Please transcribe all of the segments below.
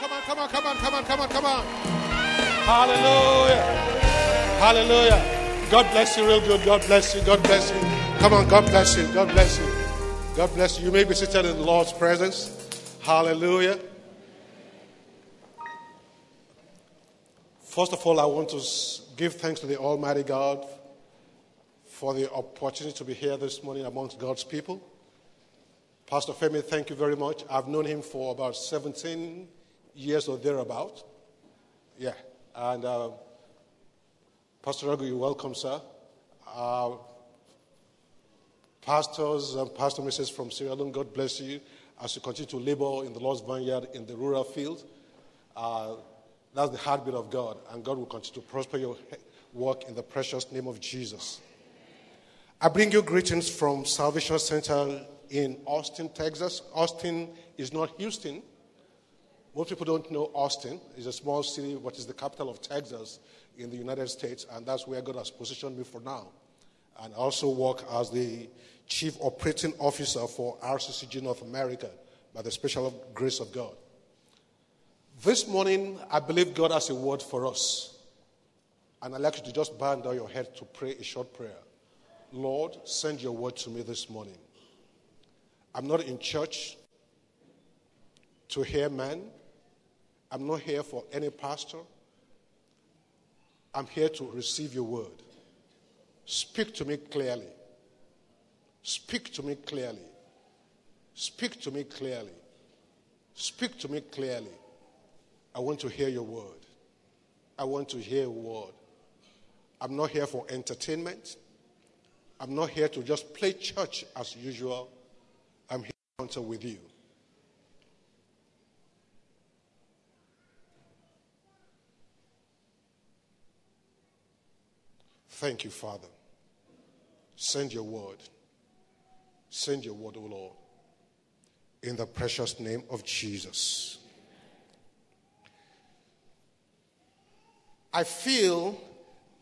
come on, come on, come on, come on, come on, come on. Hallelujah. Hallelujah. God bless you real good. God bless you. God bless you. Come on, God bless you. God bless you. God bless you. You may be seated in the Lord's presence. Hallelujah. First of all, I want to give thanks to the Almighty God for the opportunity to be here this morning amongst God's people. Pastor Femi, thank you very much. I've known him for about 17 years or thereabout. Yeah. And uh, Pastor Agu, you're welcome, sir. Uh, pastors and Pastor Mrs. from Sierra Leone, God bless you as you continue to labor in the Lord's vineyard in the rural field. Uh, that's the heartbeat of God, and God will continue to prosper your work in the precious name of Jesus. I bring you greetings from Salvation Center in Austin, Texas. Austin is not Houston. Most people don't know Austin. It's a small city, but it's the capital of Texas in the United States, and that's where God has positioned me for now. And I also work as the Chief Operating Officer for RCCG North America by the special grace of God. This morning, I believe God has a word for us. And I'd like you to just bow down your head to pray a short prayer. Lord, send your word to me this morning. I'm not in church to hear men. I'm not here for any pastor. I'm here to receive your word. Speak to me clearly. Speak to me clearly. Speak to me clearly. Speak to me clearly. I want to hear your word. I want to hear your word. I'm not here for entertainment. I'm not here to just play church as usual. I'm here to answer with you. Thank you, Father. Send your word. Send your word, O Lord. In the precious name of Jesus. I feel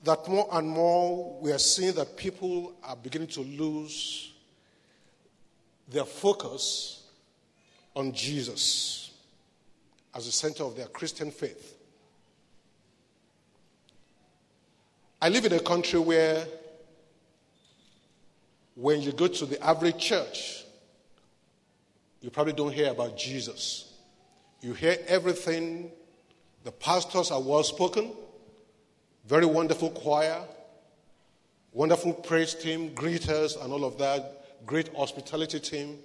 that more and more we are seeing that people are beginning to lose their focus on Jesus as the center of their Christian faith. I live in a country where when you go to the average church, you probably don't hear about Jesus. You hear everything. The pastors are well spoken, very wonderful choir, wonderful praise team, greeters, and all of that great hospitality team,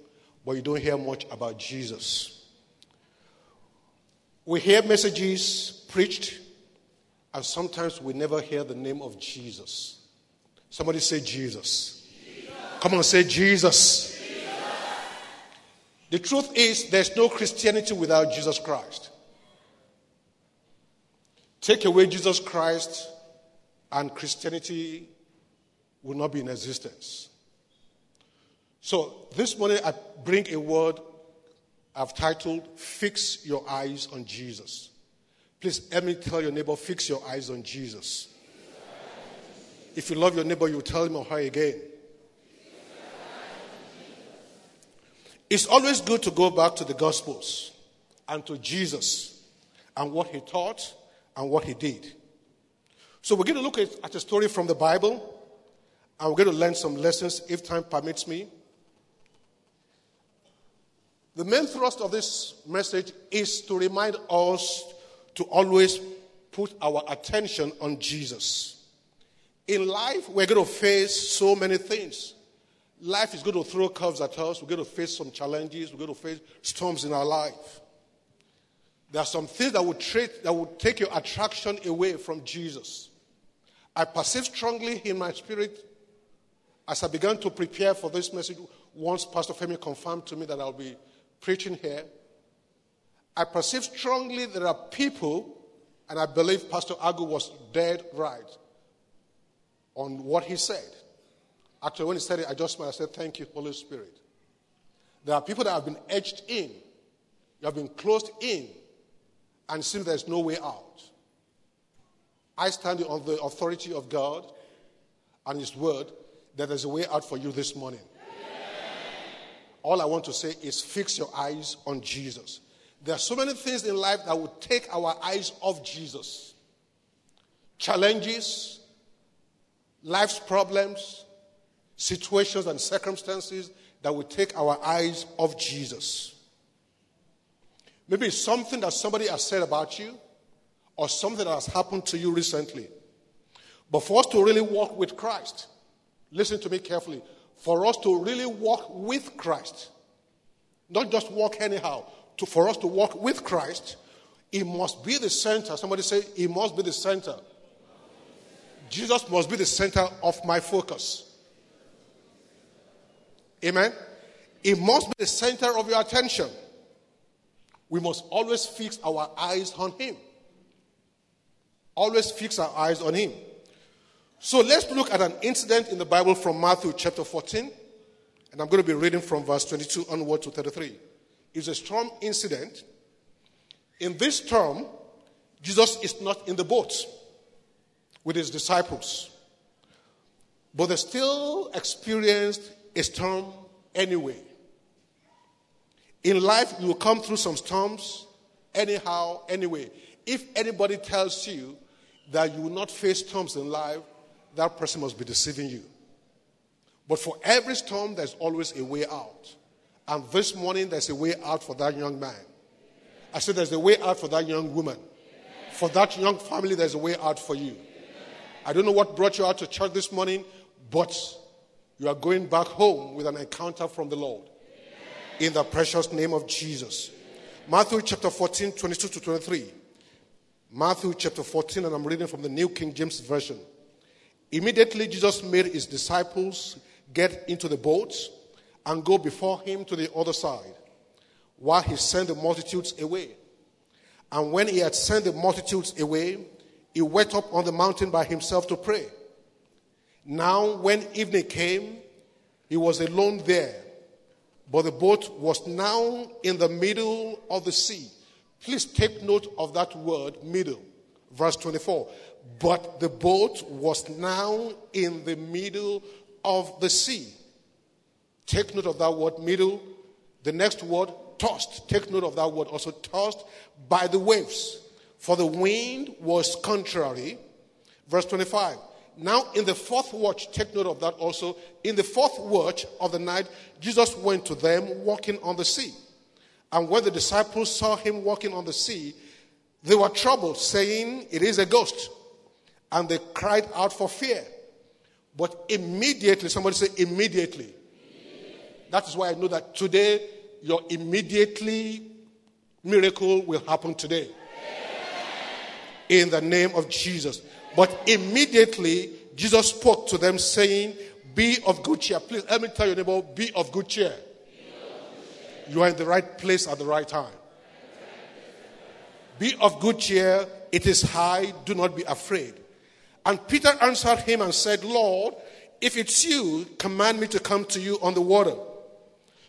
but you don't hear much about Jesus. We hear messages preached, and sometimes we never hear the name of Jesus. Somebody say Jesus. Jesus. Come on, say Jesus. Jesus. The truth is, there's no Christianity without Jesus Christ. Take away Jesus Christ, and Christianity will not be in existence. So this morning I bring a word I've titled Fix Your Eyes on Jesus. Please let me tell your neighbor, fix your eyes on Jesus. If you love your neighbor, you tell him or her again. It's always good to go back to the Gospels and to Jesus and what he taught and what he did. So we're going to look at, at a story from the Bible and we're going to learn some lessons if time permits me. The main thrust of this message is to remind us to always put our attention on Jesus. In life, we're going to face so many things. Life is going to throw curves at us. We're going to face some challenges. We're going to face storms in our life. There are some things that would, that would take your attraction away from Jesus. I perceive strongly in my spirit as I began to prepare for this message. Once Pastor Femi confirmed to me that I'll be preaching here, I perceive strongly there are people, and I believe Pastor Agu was dead right on what he said. Actually, when he said it, I just I said, Thank you, Holy Spirit. There are people that have been edged in, you have been closed in, and seem there's no way out. I stand on the authority of God and His word that there's a way out for you this morning. All I want to say is fix your eyes on Jesus. There are so many things in life that will take our eyes off Jesus. Challenges, life's problems, situations, and circumstances that will take our eyes off Jesus. Maybe it's something that somebody has said about you or something that has happened to you recently. But for us to really walk with Christ, listen to me carefully. For us to really walk with Christ, not just walk anyhow, to, for us to walk with Christ, it must be the center. Somebody say, it must be the center. Jesus must be the center of my focus. Amen. It must be the center of your attention. We must always fix our eyes on Him. Always fix our eyes on Him. So let's look at an incident in the Bible from Matthew chapter 14. And I'm going to be reading from verse 22 onward to 33. It's a storm incident. In this storm, Jesus is not in the boat with his disciples. But they still experienced a storm anyway. In life, you will come through some storms anyhow, anyway. If anybody tells you that you will not face storms in life, that person must be deceiving you. But for every storm, there's always a way out. And this morning, there's a way out for that young man. I said, there's a way out for that young woman. For that young family, there's a way out for you. I don't know what brought you out to church this morning, but you are going back home with an encounter from the Lord. In the precious name of Jesus. Matthew chapter 14, 22 to 23. Matthew chapter 14, and I'm reading from the New King James Version. Immediately, Jesus made his disciples get into the boats and go before him to the other side, while he sent the multitudes away. And when he had sent the multitudes away, he went up on the mountain by himself to pray. Now, when evening came, he was alone there, but the boat was now in the middle of the sea. Please take note of that word, middle. Verse 24. But the boat was now in the middle of the sea. Take note of that word, middle. The next word, tossed. Take note of that word, also tossed by the waves for the wind was contrary. Verse 25. Now, in the fourth watch, take note of that also. In the fourth watch of the night, Jesus went to them walking on the sea. And when the disciples saw him walking on the sea, they were troubled, saying, It is a ghost. And they cried out for fear. But immediately, somebody say, immediately. That is why I know that today, your immediately miracle will happen today in the name of Jesus. But immediately, Jesus spoke to them, saying, Be of good cheer. Please let me tell your neighbor, be of good cheer. You are in the right place at the right time. Be of good cheer. It is high. Do not be afraid. And Peter answered him and said, Lord, if it's you, command me to come to you on the water.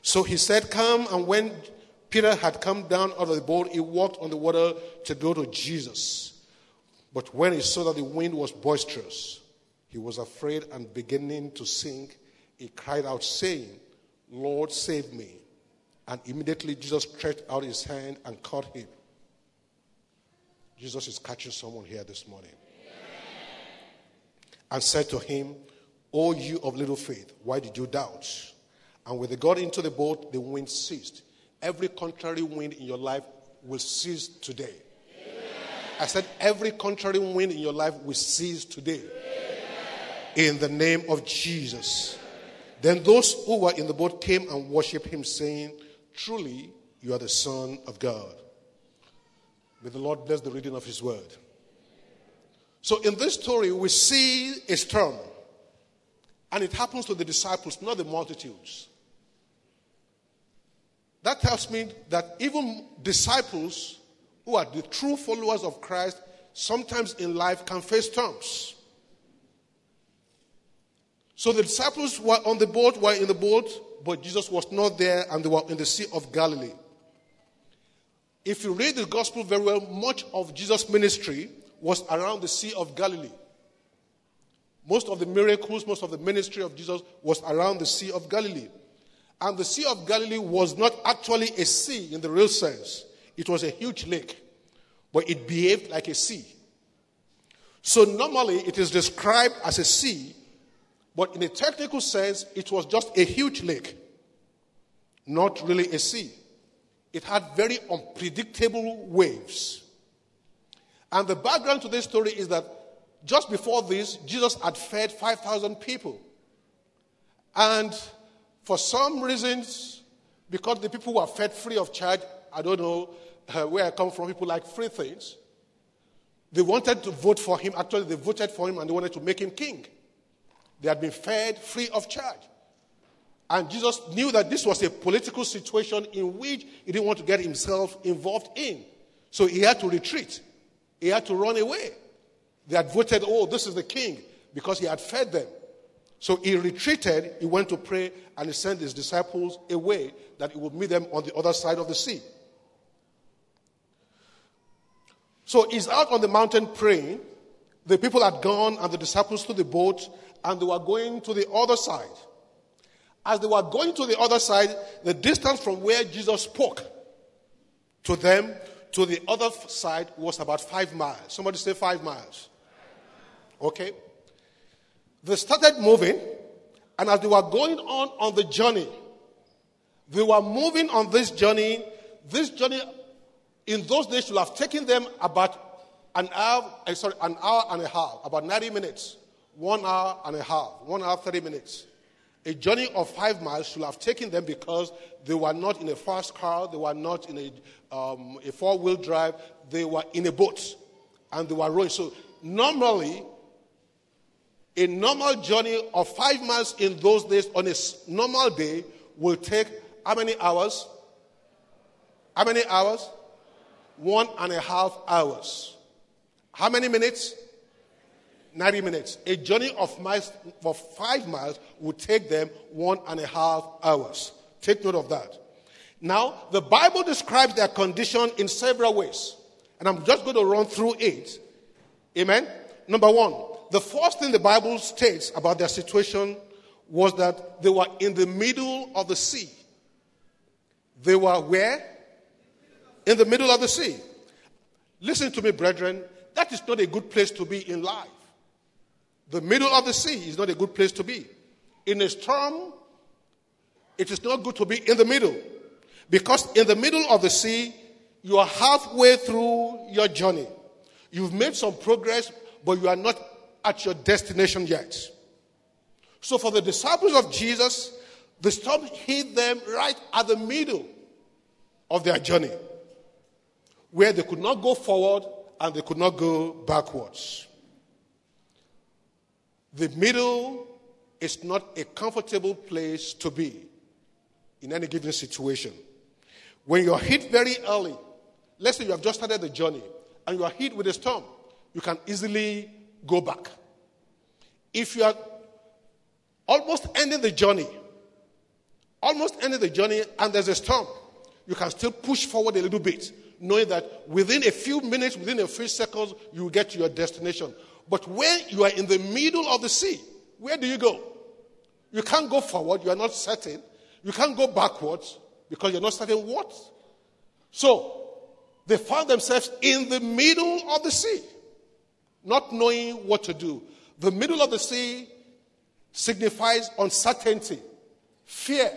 So he said, Come. And when Peter had come down out of the boat, he walked on the water to go to Jesus. But when he saw that the wind was boisterous, he was afraid and beginning to sink, he cried out, saying, Lord, save me. And immediately Jesus stretched out his hand and caught him. Jesus is catching someone here this morning. And said to him, O you of little faith, why did you doubt? And when they got into the boat, the wind ceased. Every contrary wind in your life will cease today. I said, every contrary wind in your life will cease today. In the name of Jesus. Then those who were in the boat came and worshiped him, saying, Truly, you are the Son of God. May the Lord bless the reading of his word. So, in this story, we see a storm, and it happens to the disciples, not the multitudes. That tells me that even disciples who are the true followers of Christ sometimes in life can face storms. So the disciples were on the boat, were in the boat, but Jesus was not there and they were in the Sea of Galilee. If you read the gospel very well, much of Jesus' ministry was around the Sea of Galilee. Most of the miracles, most of the ministry of Jesus was around the Sea of Galilee. And the Sea of Galilee was not actually a sea in the real sense. It was a huge lake, but it behaved like a sea. So normally it is described as a sea, but in a technical sense, it was just a huge lake, not really a sea. It had very unpredictable waves. And the background to this story is that just before this, Jesus had fed 5,000 people. And for some reasons, because the people were fed free of charge, I don't know uh, where I come from, people like free things. They wanted to vote for him. Actually, they voted for him and they wanted to make him king. They had been fed free of charge. And Jesus knew that this was a political situation in which he didn't want to get himself involved in. So he had to retreat. He had to run away. They had voted, oh, this is the king, because he had fed them. So he retreated, he went to pray, and he sent his disciples away that he would meet them on the other side of the sea. So he's out on the mountain praying. The people had gone, and the disciples to the boat, and they were going to the other side. As they were going to the other side, the distance from where Jesus spoke to them to the other side was about five miles. Somebody say five miles. Okay? They started moving, and as they were going on on the journey, they were moving on this journey. This journey in those days should have taken them about an hour, eh, sorry, an hour and a half, about 90 minutes, one hour and a half, one hour, 30 minutes. A journey of five miles should have taken them because they were not in a fast car, they were not in a, um, a four wheel drive, they were in a boat and they were rowing. So, normally, a normal journey of five miles in those days on a normal day will take how many hours? How many hours? One and a half hours. How many minutes? 90 minutes. A journey of miles for five miles would take them one and a half hours. Take note of that. Now, the Bible describes their condition in several ways. And I'm just going to run through it. Amen. Number one, the first thing the Bible states about their situation was that they were in the middle of the sea. They were where? In the middle of the sea. Listen to me, brethren. That is not a good place to be in life. The middle of the sea is not a good place to be. In a storm, it is not good to be in the middle. Because in the middle of the sea, you are halfway through your journey. You've made some progress, but you are not at your destination yet. So for the disciples of Jesus, the storm hit them right at the middle of their journey, where they could not go forward and they could not go backwards. The middle is not a comfortable place to be in any given situation. When you're hit very early, let's say you have just started the journey and you are hit with a storm, you can easily go back. If you are almost ending the journey, almost ending the journey, and there's a storm, you can still push forward a little bit, knowing that within a few minutes, within a few seconds, you will get to your destination. But when you are in the middle of the sea, where do you go? You can't go forward, you are not certain. You can't go backwards because you're not certain what. So, they found themselves in the middle of the sea not knowing what to do. The middle of the sea signifies uncertainty, fear.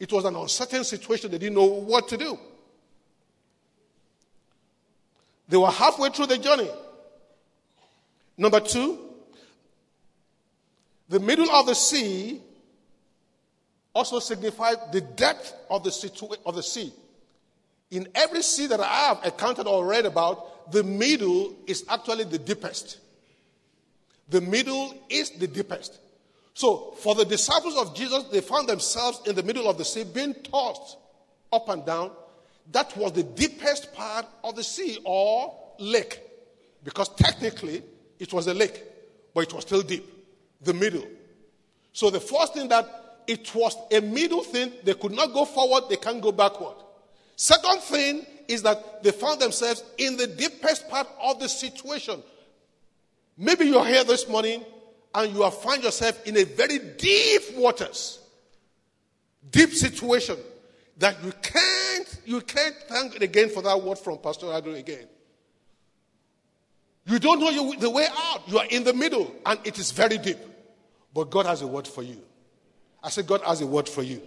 It was an uncertain situation. They didn't know what to do. They were halfway through the journey. Number two, the middle of the sea also signified the depth of the, situa- of the sea. In every sea that I have encountered or read about, the middle is actually the deepest. The middle is the deepest. So, for the disciples of Jesus, they found themselves in the middle of the sea being tossed up and down. That was the deepest part of the sea or lake. Because technically, it was a lake, but it was still deep. The middle. So, the first thing that it was a middle thing, they could not go forward, they can't go backward. Second thing is that they found themselves in the deepest part of the situation. Maybe you're here this morning and you have found yourself in a very deep waters, deep situation. that you can't, you can't thank again for that word from Pastor Agu again. You don't know your, the way out. You are in the middle and it is very deep. But God has a word for you. I said, God has a word for you.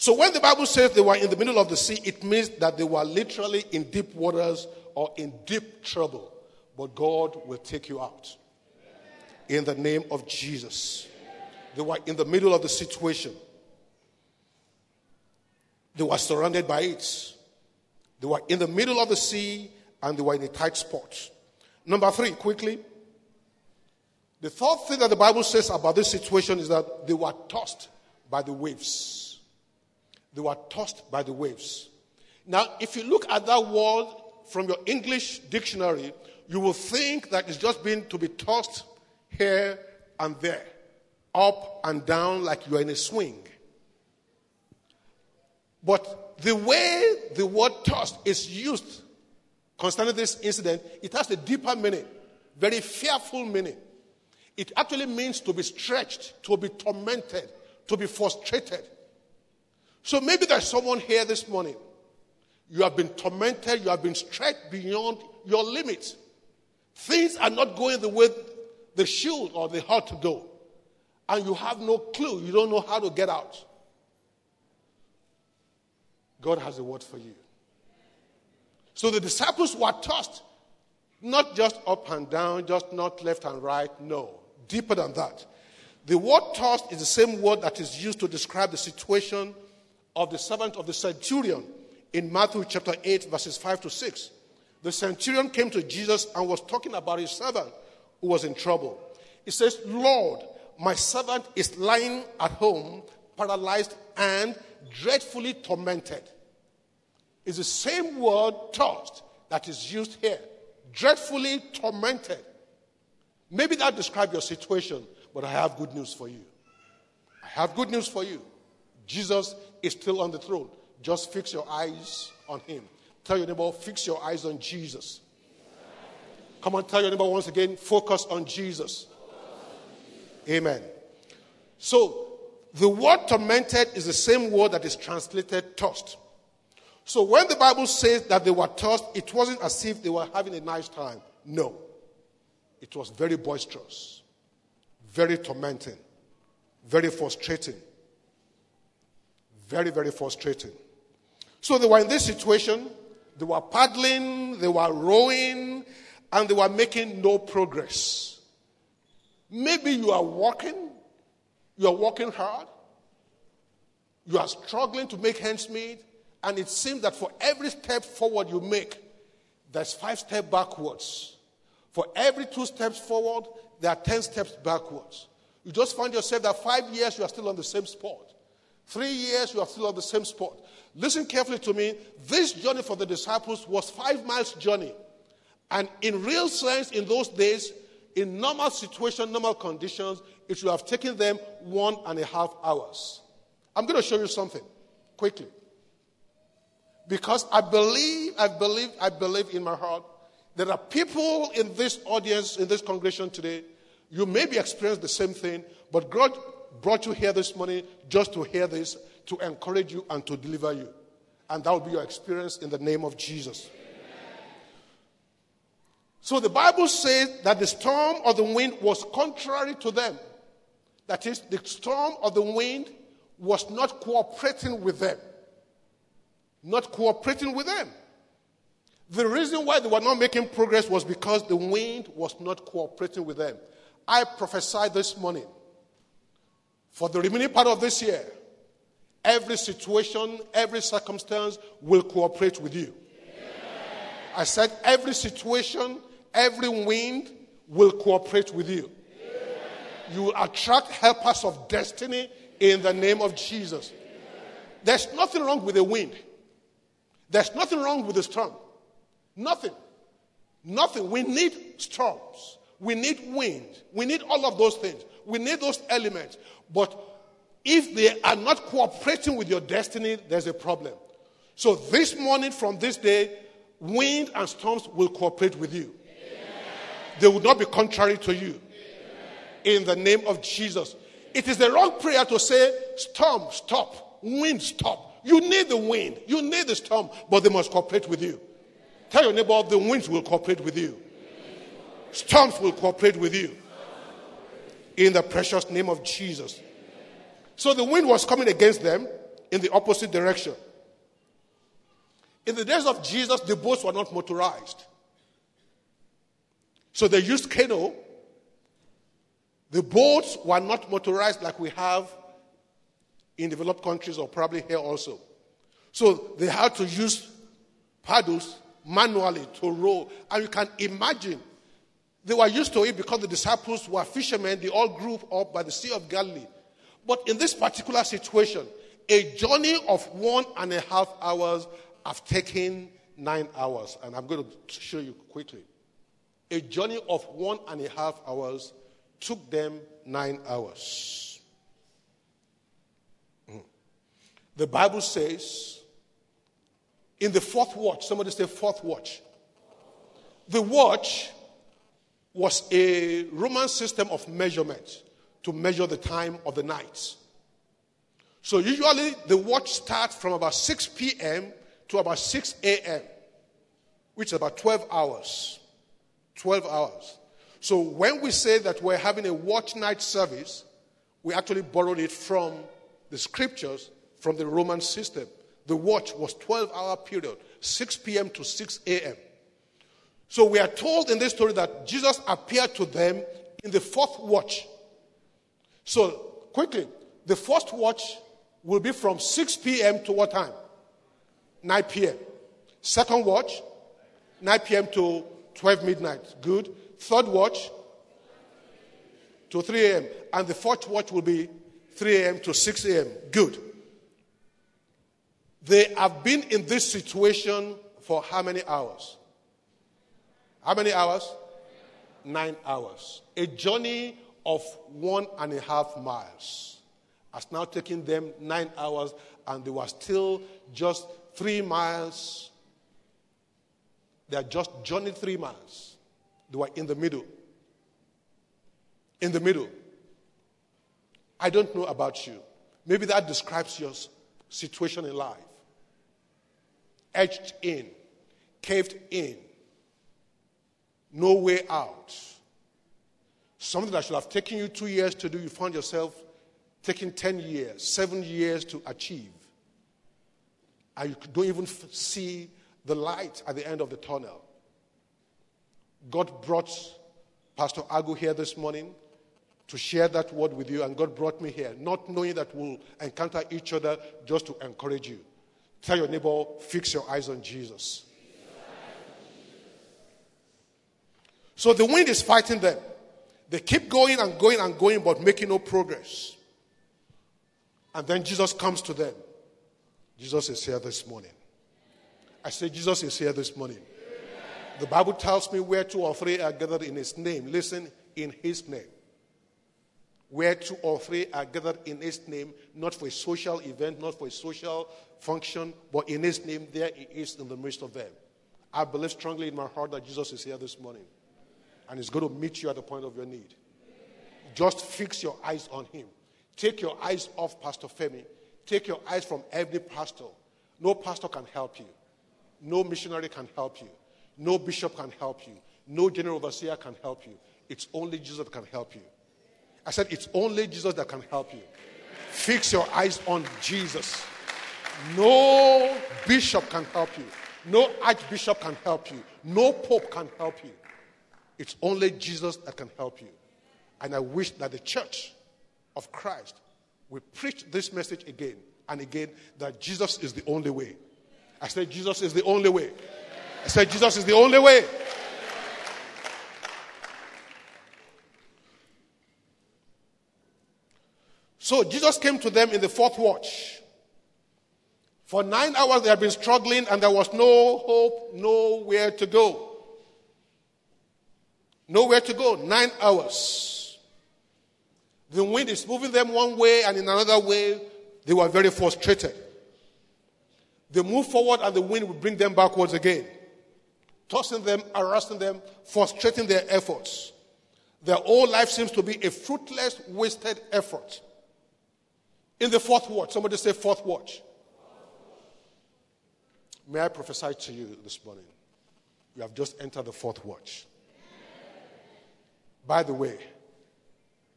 So when the Bible says they were in the middle of the sea, it means that they were literally in deep waters or in deep trouble. But God will take you out. In the name of Jesus. They were in the middle of the situation. They were surrounded by it. They were in the middle of the sea and they were in a tight spot. Number three, quickly. The third thing that the Bible says about this situation is that they were tossed by the waves. They were tossed by the waves. Now, if you look at that word from your English dictionary, you will think that it's just been to be tossed here and there, up and down like you are in a swing. But the way the word tossed is used concerning this incident, it has a deeper meaning, very fearful meaning. It actually means to be stretched, to be tormented, to be frustrated. So maybe there's someone here this morning. You have been tormented, you have been stretched beyond your limits. Things are not going the way they should or they ought to go. And you have no clue, you don't know how to get out. God has a word for you. So the disciples were tossed, not just up and down, just not left and right. No, deeper than that. The word tossed is the same word that is used to describe the situation of the servant of the centurion in Matthew chapter 8, verses 5 to 6. The centurion came to Jesus and was talking about his servant who was in trouble. He says, Lord, my servant is lying at home, paralyzed and dreadfully tormented. It's the same word tossed that is used here. Dreadfully tormented. Maybe that describes your situation, but I have good news for you. I have good news for you. Jesus is still on the throne. Just fix your eyes on him. Tell your neighbor, fix your eyes on Jesus. Come on, tell your neighbor once again, focus on Jesus. Amen. So, the word tormented is the same word that is translated tossed. So, when the Bible says that they were tossed, it wasn't as if they were having a nice time. No. It was very boisterous, very tormenting, very frustrating. Very, very frustrating. So they were in this situation. They were paddling, they were rowing, and they were making no progress. Maybe you are walking, you are working hard, you are struggling to make ends meet, and it seems that for every step forward you make, there's five steps backwards. For every two steps forward, there are 10 steps backwards. You just find yourself that five years you are still on the same spot. Three years you are still on the same spot. Listen carefully to me. This journey for the disciples was five miles journey. And in real sense, in those days, in normal situation, normal conditions, it should have taken them one and a half hours. I'm going to show you something quickly. Because I believe, I believe, I believe in my heart, there are people in this audience, in this congregation today, you may be experiencing the same thing, but God brought you here this morning just to hear this, to encourage you and to deliver you. And that will be your experience in the name of Jesus. So the Bible says that the storm of the wind was contrary to them. That is, the storm of the wind was not cooperating with them. Not cooperating with them. The reason why they were not making progress was because the wind was not cooperating with them. I prophesied this morning for the remaining part of this year, every situation, every circumstance will cooperate with you. I said every situation, every wind will cooperate with you. You attract helpers of destiny in the name of Jesus. There's nothing wrong with the wind. There's nothing wrong with the storm. Nothing. Nothing. We need storms. We need wind. We need all of those things. We need those elements. But if they are not cooperating with your destiny, there's a problem. So this morning, from this day, wind and storms will cooperate with you. Amen. They will not be contrary to you. Amen. In the name of Jesus. It is the wrong prayer to say, storm, stop. Wind, stop. You need the wind. You need the storm, but they must cooperate with you. Tell your neighbor, the winds will cooperate with you. Storms will cooperate with you. In the precious name of Jesus. So the wind was coming against them in the opposite direction. In the days of Jesus, the boats were not motorized. So they used canoe. The boats were not motorized like we have in developed countries or probably here also. So they had to use paddles manually to row. And you can imagine they were used to it because the disciples were fishermen. They all grew up by the Sea of Galilee. But in this particular situation, a journey of one and a half hours have taken nine hours. And I'm going to show you quickly. A journey of one and a half hours took them nine hours. Mm. The Bible says, in the fourth watch, somebody say fourth watch. The watch was a Roman system of measurement to measure the time of the night. So usually the watch starts from about 6 p.m. to about 6 a.m., which is about 12 hours. 12 hours. So when we say that we're having a watch night service, we actually borrowed it from the scriptures from the Roman system. The watch was 12 hour period, 6 p.m. to 6 a.m. So we are told in this story that Jesus appeared to them in the fourth watch. So quickly, the first watch will be from 6 p.m. to what time? 9 p.m. Second watch, 9 p.m. to 12 midnight. Good. Third watch to 3 a.m. And the fourth watch will be 3 a.m. to 6 a.m. Good. They have been in this situation for how many hours? How many hours? Nine hours. A journey of one and a half miles has now taken them nine hours, and they were still just three miles. They are just journeyed three miles. They were in the middle. In the middle. I don't know about you. Maybe that describes your situation in life. Edged in, caved in, no way out. Something that should have taken you two years to do, you found yourself taking 10 years, seven years to achieve. And you don't even see the light at the end of the tunnel. God brought Pastor Agu here this morning to share that word with you, and God brought me here, not knowing that we'll encounter each other just to encourage you. Tell your neighbor, fix your eyes on Jesus. So the wind is fighting them. They keep going and going and going, but making no progress. And then Jesus comes to them. Jesus is here this morning. I say, Jesus is here this morning. The Bible tells me where two or three are gathered in His name. Listen, in His name. Where two or three are gathered in His name, not for a social event, not for a social function, but in His name, there He is in the midst of them. I believe strongly in my heart that Jesus is here this morning and He's going to meet you at the point of your need. Just fix your eyes on Him. Take your eyes off Pastor Femi. Take your eyes from every pastor. No pastor can help you. No missionary can help you. No bishop can help you. No general overseer can help you. It's only Jesus that can help you. I said, it's only Jesus that can help you. Fix your eyes on Jesus. No bishop can help you. No archbishop can help you. No pope can help you. It's only Jesus that can help you. And I wish that the church of Christ will preach this message again and again that Jesus is the only way. I said, Jesus is the only way. I said, Jesus is the only way. So Jesus came to them in the fourth watch. For nine hours they had been struggling and there was no hope, nowhere to go. Nowhere to go. Nine hours. The wind is moving them one way and in another way. They were very frustrated. They move forward and the wind will bring them backwards again, tossing them, harassing them, frustrating their efforts. Their whole life seems to be a fruitless, wasted effort. In the fourth watch, somebody say fourth watch. May I prophesy to you this morning? You have just entered the fourth watch. By the way,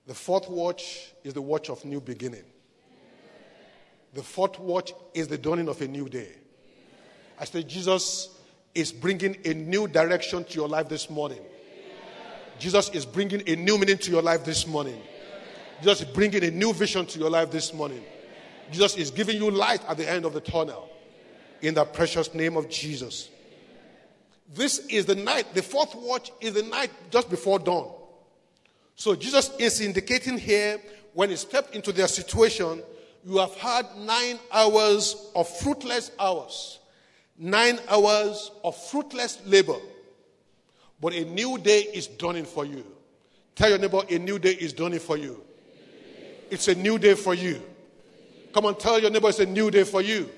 the fourth watch is the watch of new beginning. The fourth watch is the dawning of a new day. I say Jesus is bringing a new direction to your life this morning. Jesus is bringing a new meaning to your life this morning. Jesus is bringing a new vision to your life this morning. Jesus is giving you light at the end of the tunnel. In the precious name of Jesus. This is the night, the fourth watch is the night just before dawn. So Jesus is indicating here when he stepped into their situation, you have had nine hours of fruitless hours, nine hours of fruitless labor. But a new day is dawning for you. Tell your neighbor, a new day is dawning for you. It's a new day for you. Come on, tell your neighbor it's a new day for you.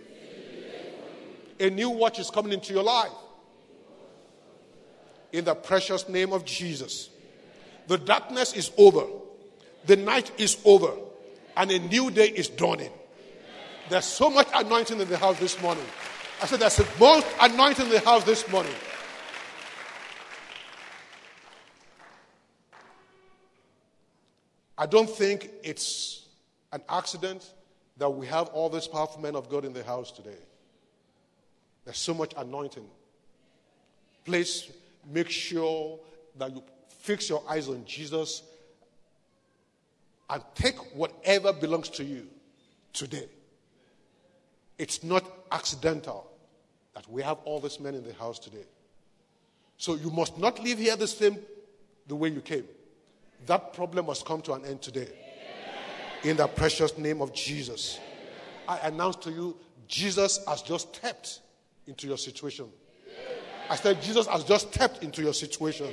A new watch is coming into your life. In the precious name of Jesus. The darkness is over. The night is over. And a new day is dawning. There's so much anointing in the house this morning. I said there's the most anointing in the house this morning. I don't think it's an accident that we have all these powerful men of God in the house today. There's so much anointing. Please make sure that you fix your eyes on Jesus and take whatever belongs to you today. It's not accidental that we have all these men in the house today. So you must not leave here the same the way you came. That problem must come to an end today. In the precious name of Jesus. I announce to you, Jesus has just stepped into your situation. I said, Jesus has just stepped into your situation.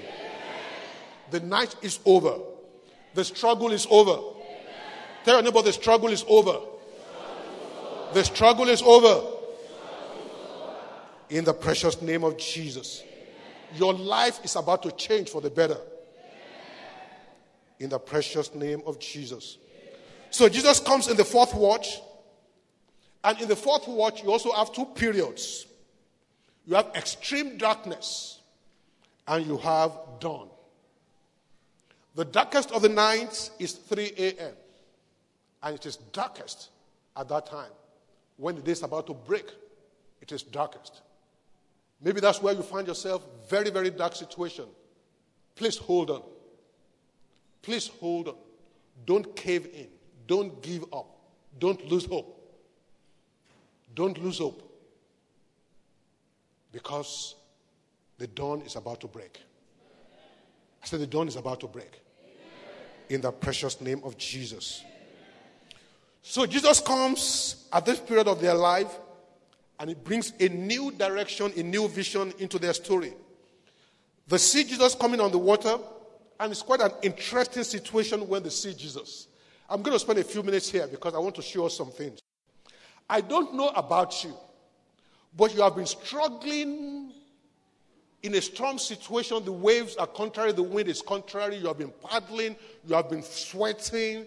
The night is over. The struggle is over. Tell your neighbor, the struggle is over. The struggle is over. In the precious name of Jesus. Your life is about to change for the better. In the precious name of Jesus. So Jesus comes in the fourth watch. And in the fourth watch, you also have two periods. You have extreme darkness and you have dawn. The darkest of the nights is 3 a.m. And it is darkest at that time. When the day is about to break, it is darkest. Maybe that's where you find yourself, very, very dark situation. Please hold on. Please hold on. Don't cave in. Don't give up. Don't lose hope. Don't lose hope. Because the dawn is about to break. I said, the dawn is about to break. In the precious name of Jesus. So Jesus comes at this period of their life and it brings a new direction, a new vision into their story. They see Jesus coming on the water, and it's quite an interesting situation when they see Jesus. I'm going to spend a few minutes here because I want to show some things. I don't know about you, but you have been struggling in a storm situation, the waves are contrary, the wind is contrary, you have been paddling, you have been sweating,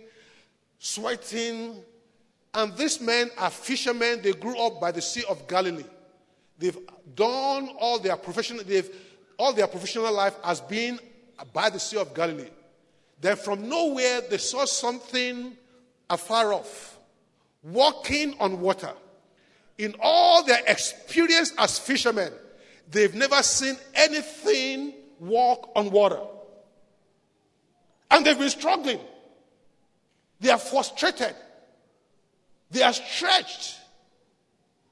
sweating. And these men are fishermen, they grew up by the Sea of Galilee. They've done all their professional, they've, all their professional life has been by the Sea of Galilee. Then from nowhere, they saw something afar off, walking on water. In all their experience as fishermen, They've never seen anything walk on water. And they've been struggling. They are frustrated. They are stretched.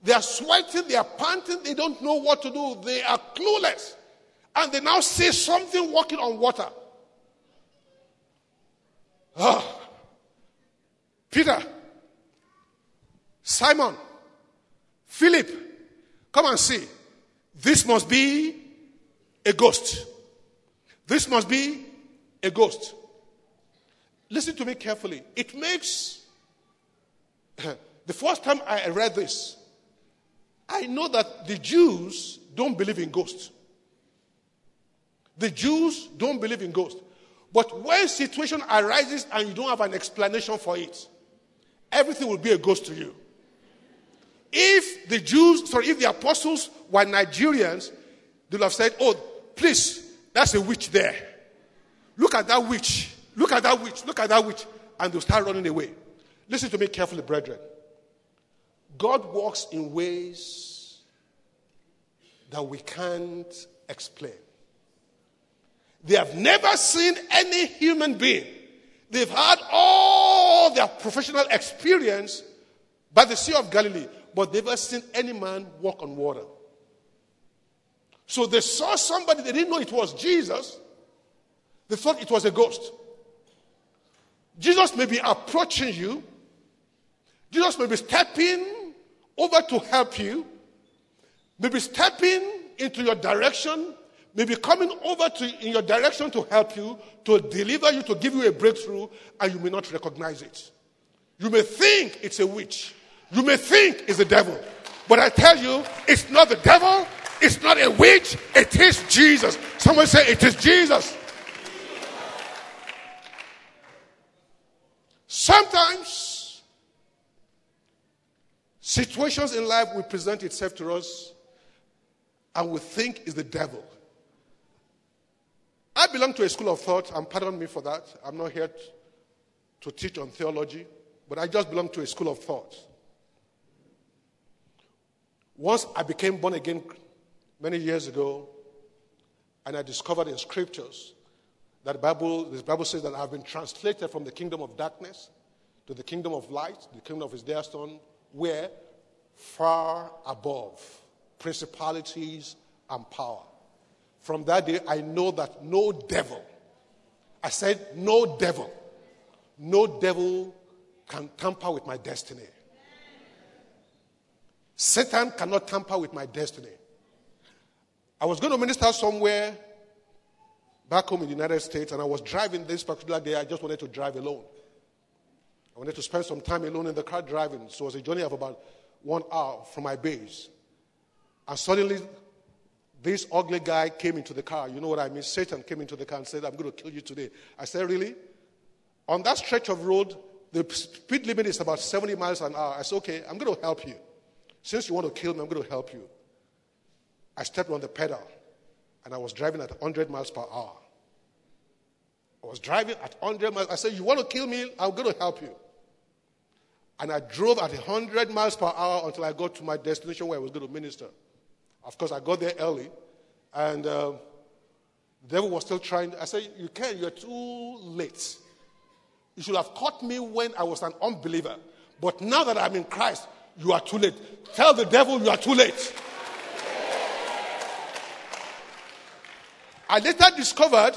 They are sweating. They are panting. They don't know what to do. They are clueless. And they now see something walking on water. Oh. Peter, Simon, Philip, come and see. This must be a ghost. This must be a ghost. Listen to me carefully. It makes the first time I read this, I know that the Jews don't believe in ghosts. The Jews don't believe in ghosts. But when situation arises and you don't have an explanation for it, everything will be a ghost to you. If the Jews, sorry, if the apostles were Nigerians, they would have said, Oh, please, that's a witch there. Look at that witch. Look at that witch. Look at that witch. And they'll start running away. Listen to me carefully, brethren. God works in ways that we can't explain. They have never seen any human being. They've had all their professional experience by the Sea of Galilee, but they've never seen any man walk on water. So they saw somebody, they didn't know it was Jesus. They thought it was a ghost. Jesus may be approaching you. Jesus may be stepping over to help you, maybe stepping into your direction, maybe coming over to in your direction to help you, to deliver you, to give you a breakthrough, and you may not recognize it. You may think it's a witch. You may think it's the devil. But I tell you, it's not the devil, it's not a witch, it is Jesus. Someone say it is Jesus. Sometimes situations in life will present itself to us and we think is the devil. I belong to a school of thought, and pardon me for that. I'm not here to teach on theology, but I just belong to a school of thought. Once I became born again many years ago, and I discovered in scriptures that Bible, this Bible says that I've been translated from the kingdom of darkness to the kingdom of light, the kingdom of his dear son, where far above principalities and power. From that day, I know that no devil, I said, no devil, no devil can tamper with my destiny. Satan cannot tamper with my destiny. I was going to minister somewhere back home in the United States, and I was driving this particular day. I just wanted to drive alone. I wanted to spend some time alone in the car driving. So it was a journey of about one hour from my base. And suddenly, this ugly guy came into the car. You know what I mean? Satan came into the car and said, I'm going to kill you today. I said, Really? On that stretch of road, the speed limit is about 70 miles an hour. I said, Okay, I'm going to help you. Since you want to kill me, I'm going to help you. I stepped on the pedal and I was driving at 100 miles per hour. I was driving at 100 miles. I said, You want to kill me? I'm going to help you. And I drove at 100 miles per hour until I got to my destination where I was going to minister. Of course, I got there early. And uh, the devil was still trying. I said, You can't, you're too late. You should have caught me when I was an unbeliever. But now that I'm in Christ, you are too late. Tell the devil you are too late. I later discovered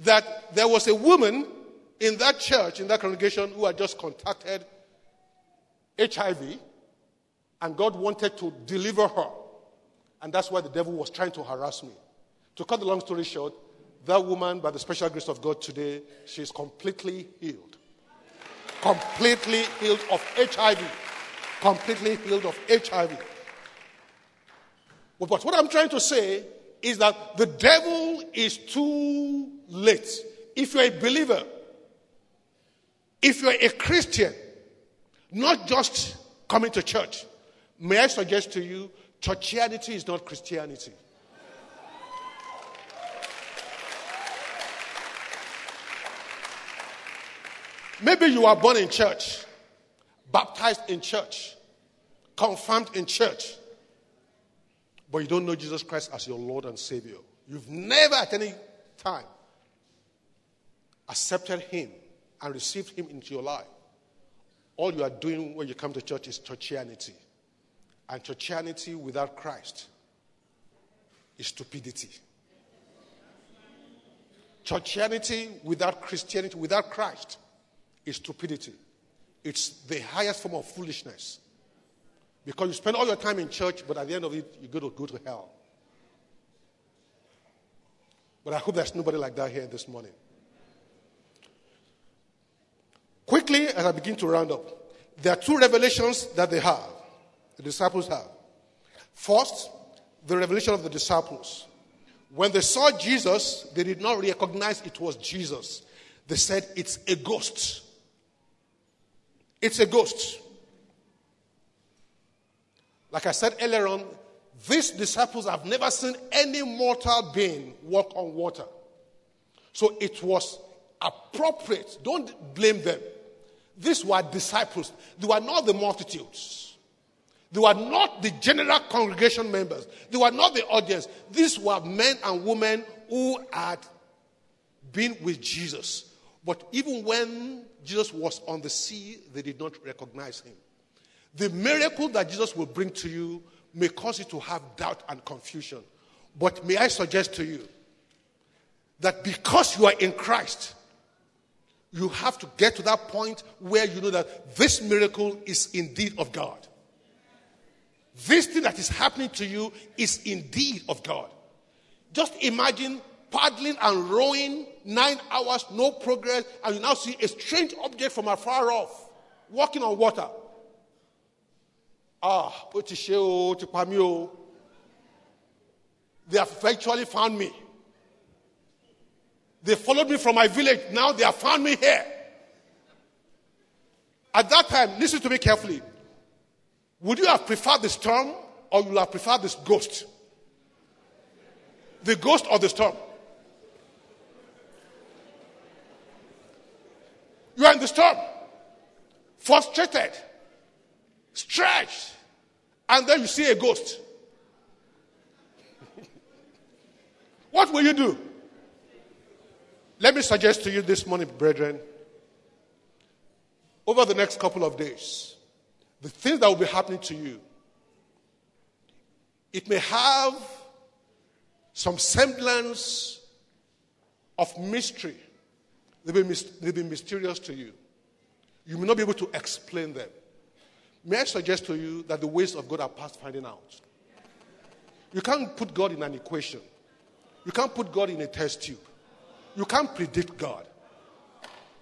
that there was a woman in that church, in that congregation, who had just contacted HIV, and God wanted to deliver her. And that's why the devil was trying to harass me. To cut the long story short, that woman, by the special grace of God today, she's completely healed. completely healed of HIV. Completely healed of HIV. But what I'm trying to say is that the devil is too late. If you're a believer, if you're a Christian, not just coming to church, may I suggest to you, churchianity is not Christianity. Maybe you are born in church, baptized in church, confirmed in church, but you don't know Jesus Christ as your Lord and Savior. You've never at any time accepted Him and received Him into your life. All you are doing when you come to church is churchianity. And churchianity without Christ is stupidity. Churchianity without Christianity, without Christ, is stupidity. It's the highest form of foolishness. Because you spend all your time in church, but at the end of it, you're going to go to hell. But I hope there's nobody like that here this morning. Quickly, as I begin to round up, there are two revelations that they have, the disciples have. First, the revelation of the disciples. When they saw Jesus, they did not recognize it was Jesus. They said, It's a ghost. It's a ghost. Like I said earlier on, these disciples have never seen any mortal being walk on water. So it was appropriate. Don't blame them. These were disciples. They were not the multitudes. They were not the general congregation members. They were not the audience. These were men and women who had been with Jesus. But even when Jesus was on the sea, they did not recognize him. The miracle that Jesus will bring to you may cause you to have doubt and confusion. But may I suggest to you that because you are in Christ, you have to get to that point where you know that this miracle is indeed of God. This thing that is happening to you is indeed of God. Just imagine paddling and rowing nine hours, no progress, and you now see a strange object from afar off walking on water. Ah, they have eventually found me. They followed me from my village. Now they have found me here. At that time, listen to me carefully. Would you have preferred the storm or you would have preferred this ghost? The ghost or the storm? You are in the storm, frustrated, stretched, and then you see a ghost. what will you do? Let me suggest to you this morning, brethren, over the next couple of days, the things that will be happening to you, it may have some semblance of mystery. They may, they be mysterious to you. You may not be able to explain them. May I suggest to you that the ways of God are past finding out? You can't put God in an equation. You can't put God in a test tube. You can't predict God.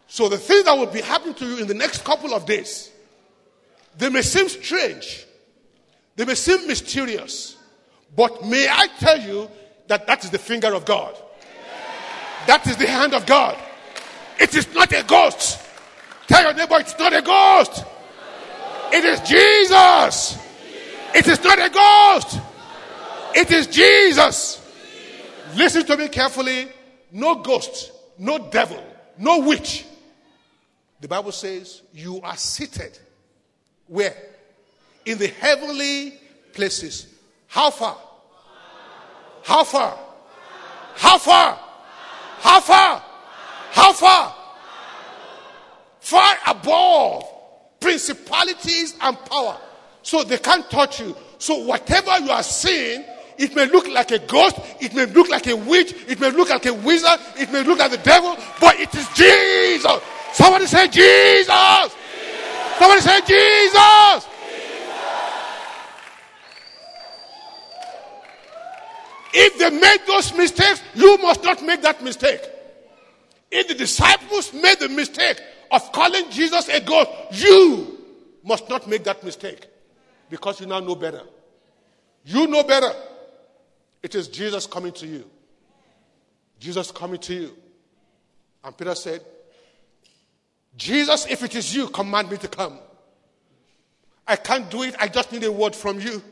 So the things that will be happening to you in the next couple of days, they may seem strange. They may seem mysterious. But may I tell you that that is the finger of God. That is the hand of God. It is not a ghost. Tell your neighbor it's not a ghost. It is Jesus. It is not a ghost. It is Jesus. Listen to me carefully. No ghost, no devil, no witch. The Bible says you are seated where? In the heavenly places. How far? How far? How far? How far? How far? How far Far above principalities and power. So they can't touch you. So whatever you are seeing, it may look like a ghost, it may look like a witch, it may look like a wizard, it may look like the devil, but it is Jesus. Somebody say Jesus. Jesus. Somebody say Jesus. If they made those mistakes, you must not make that mistake. If the disciples made the mistake of calling Jesus a God, you must not make that mistake because you now know better. You know better. It is Jesus coming to you. Jesus coming to you. And Peter said, Jesus, if it is you, command me to come. I can't do it. I just need a word from you.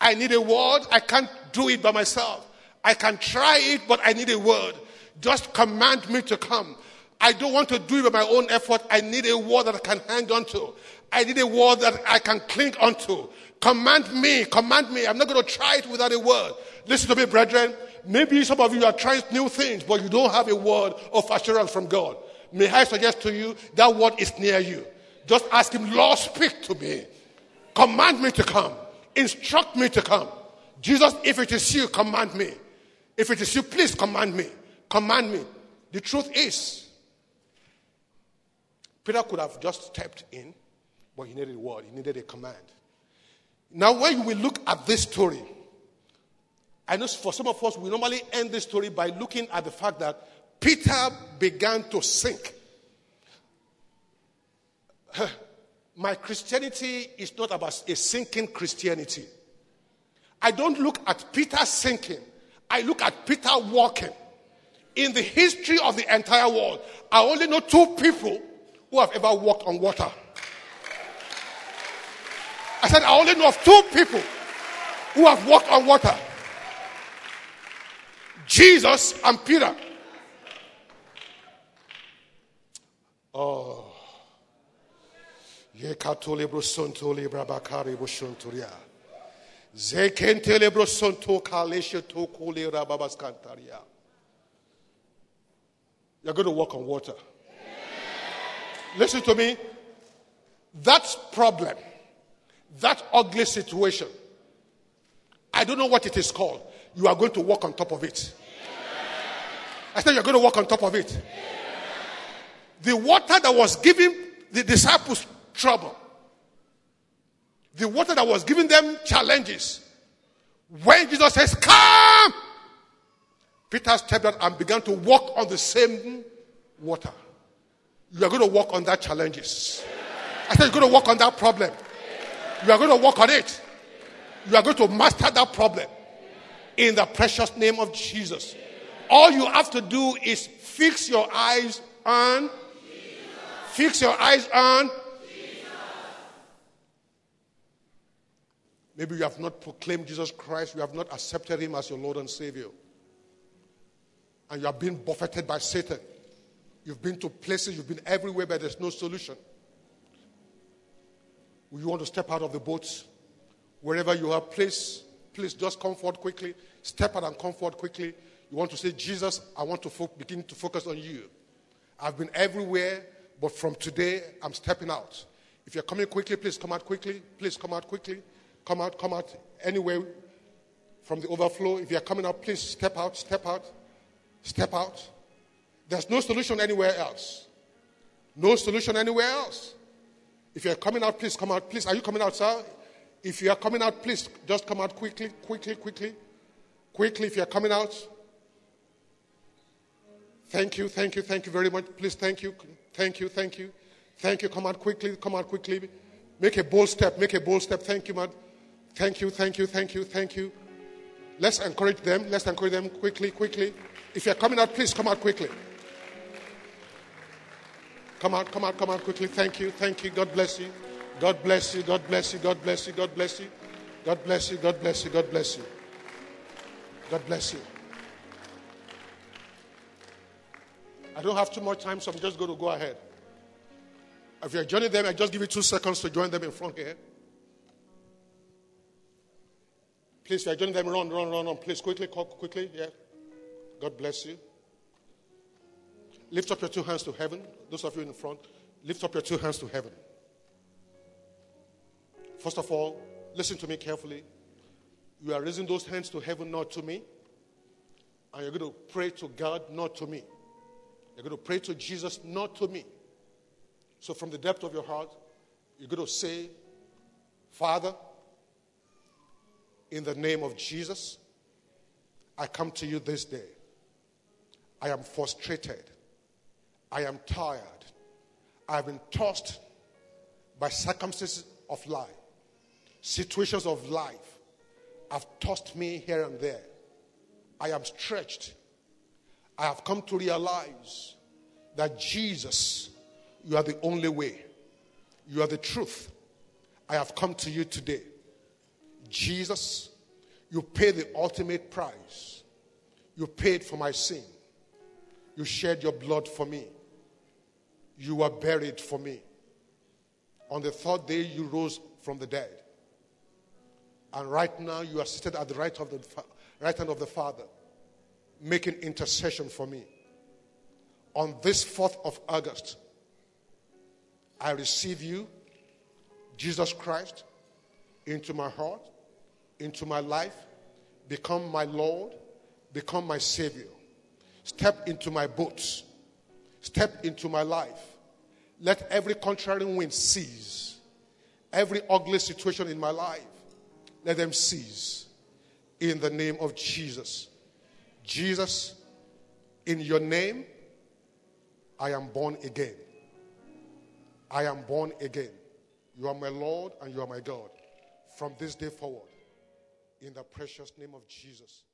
I need a word. I can't do it by myself. I can try it, but I need a word. Just command me to come. I don't want to do it by my own effort. I need a word that I can hang on to. I need a word that I can cling onto. Command me, command me. I'm not going to try it without a word. Listen to me, brethren. Maybe some of you are trying new things, but you don't have a word of assurance from God. May I suggest to you that word is near you. Just ask Him, Lord, speak to me. Command me to come. Instruct me to come. Jesus, if it is you, command me. If it is you, please command me. Command me. The truth is, Peter could have just stepped in, but he needed a word, he needed a command. Now, when we look at this story, I know for some of us, we normally end this story by looking at the fact that Peter began to sink. My Christianity is not about a sinking Christianity. I don't look at Peter sinking, I look at Peter walking. In the history of the entire world, I only know two people who have ever walked on water. I said, I only know of two people who have walked on water Jesus and Peter. Oh. Yekatole brosontole brabakari boshontoria. Zekentele brosonto kaleshe tokole rababaskantaria. You're going to walk on water. Listen to me. That problem, that ugly situation, I don't know what it is called. You are going to walk on top of it. I said, You're going to walk on top of it. The water that was giving the disciples trouble, the water that was giving them challenges, when Jesus says, Come, Peter stepped out and began to walk on the same water. You are going to walk on that challenges. I said, You're going to walk on that problem. You are going to walk on it. You are going to master that problem in the precious name of Jesus. All you have to do is fix your eyes on, fix your eyes on. Maybe you have not proclaimed Jesus Christ, you have not accepted Him as your Lord and Savior. And you have been buffeted by Satan. You've been to places, you've been everywhere, but there's no solution. You want to step out of the boat? Wherever you are, please, please just come forward quickly. Step out and come forward quickly. You want to say, Jesus, I want to fo- begin to focus on you. I've been everywhere, but from today, I'm stepping out. If you're coming quickly, please come out quickly. Please come out quickly. Come out, come out anywhere from the overflow. If you're coming out, please step out, step out, step out. There's no solution anywhere else. No solution anywhere else. If you're coming out, please come out. Please, are you coming out, sir? If you are coming out, please just come out quickly, quickly, quickly. Quickly, if you're coming out. Thank you, thank you, thank you very much. Please, thank you, thank you, thank you. Thank you. Come out quickly, come out quickly. Make a bold step, make a bold step. Thank you, man. Thank you, thank you, thank you, thank you. Let's encourage them. Let's encourage them quickly, quickly. If you're coming out, please come out quickly. Come out, come out, come out quickly. Thank you, thank you. God bless you. God bless you. God bless you. God bless you. God bless you. God bless you. God bless you. God bless you. God bless you. I don't have too much time, so I'm just going to go ahead. If you're joining them, I just give you two seconds to join them in front here. Please, if you're joining them, run, run, run, run. Please, quickly, quickly. Yeah. God bless you. Lift up your two hands to heaven. Those of you in front, lift up your two hands to heaven. First of all, listen to me carefully. You are raising those hands to heaven, not to me. And you're going to pray to God, not to me. You're going to pray to Jesus, not to me. So, from the depth of your heart, you're going to say, Father, in the name of Jesus, I come to you this day. I am frustrated. I am tired. I've been tossed by circumstances of life, situations of life have tossed me here and there. I am stretched. I have come to realize that Jesus, you are the only way. You are the truth. I have come to you today. Jesus, you paid the ultimate price. You paid for my sin. You shed your blood for me. You were buried for me. On the third day, you rose from the dead. And right now, you are seated at the right, of the, right hand of the Father, making intercession for me. On this 4th of August, I receive you, Jesus Christ, into my heart, into my life, become my Lord, become my Savior. Step into my boots, step into my life. Let every contrary wind cease. Every ugly situation in my life, let them cease. In the name of Jesus. Jesus, in your name, I am born again. I am born again. You are my Lord and you are my God. From this day forward, in the precious name of Jesus.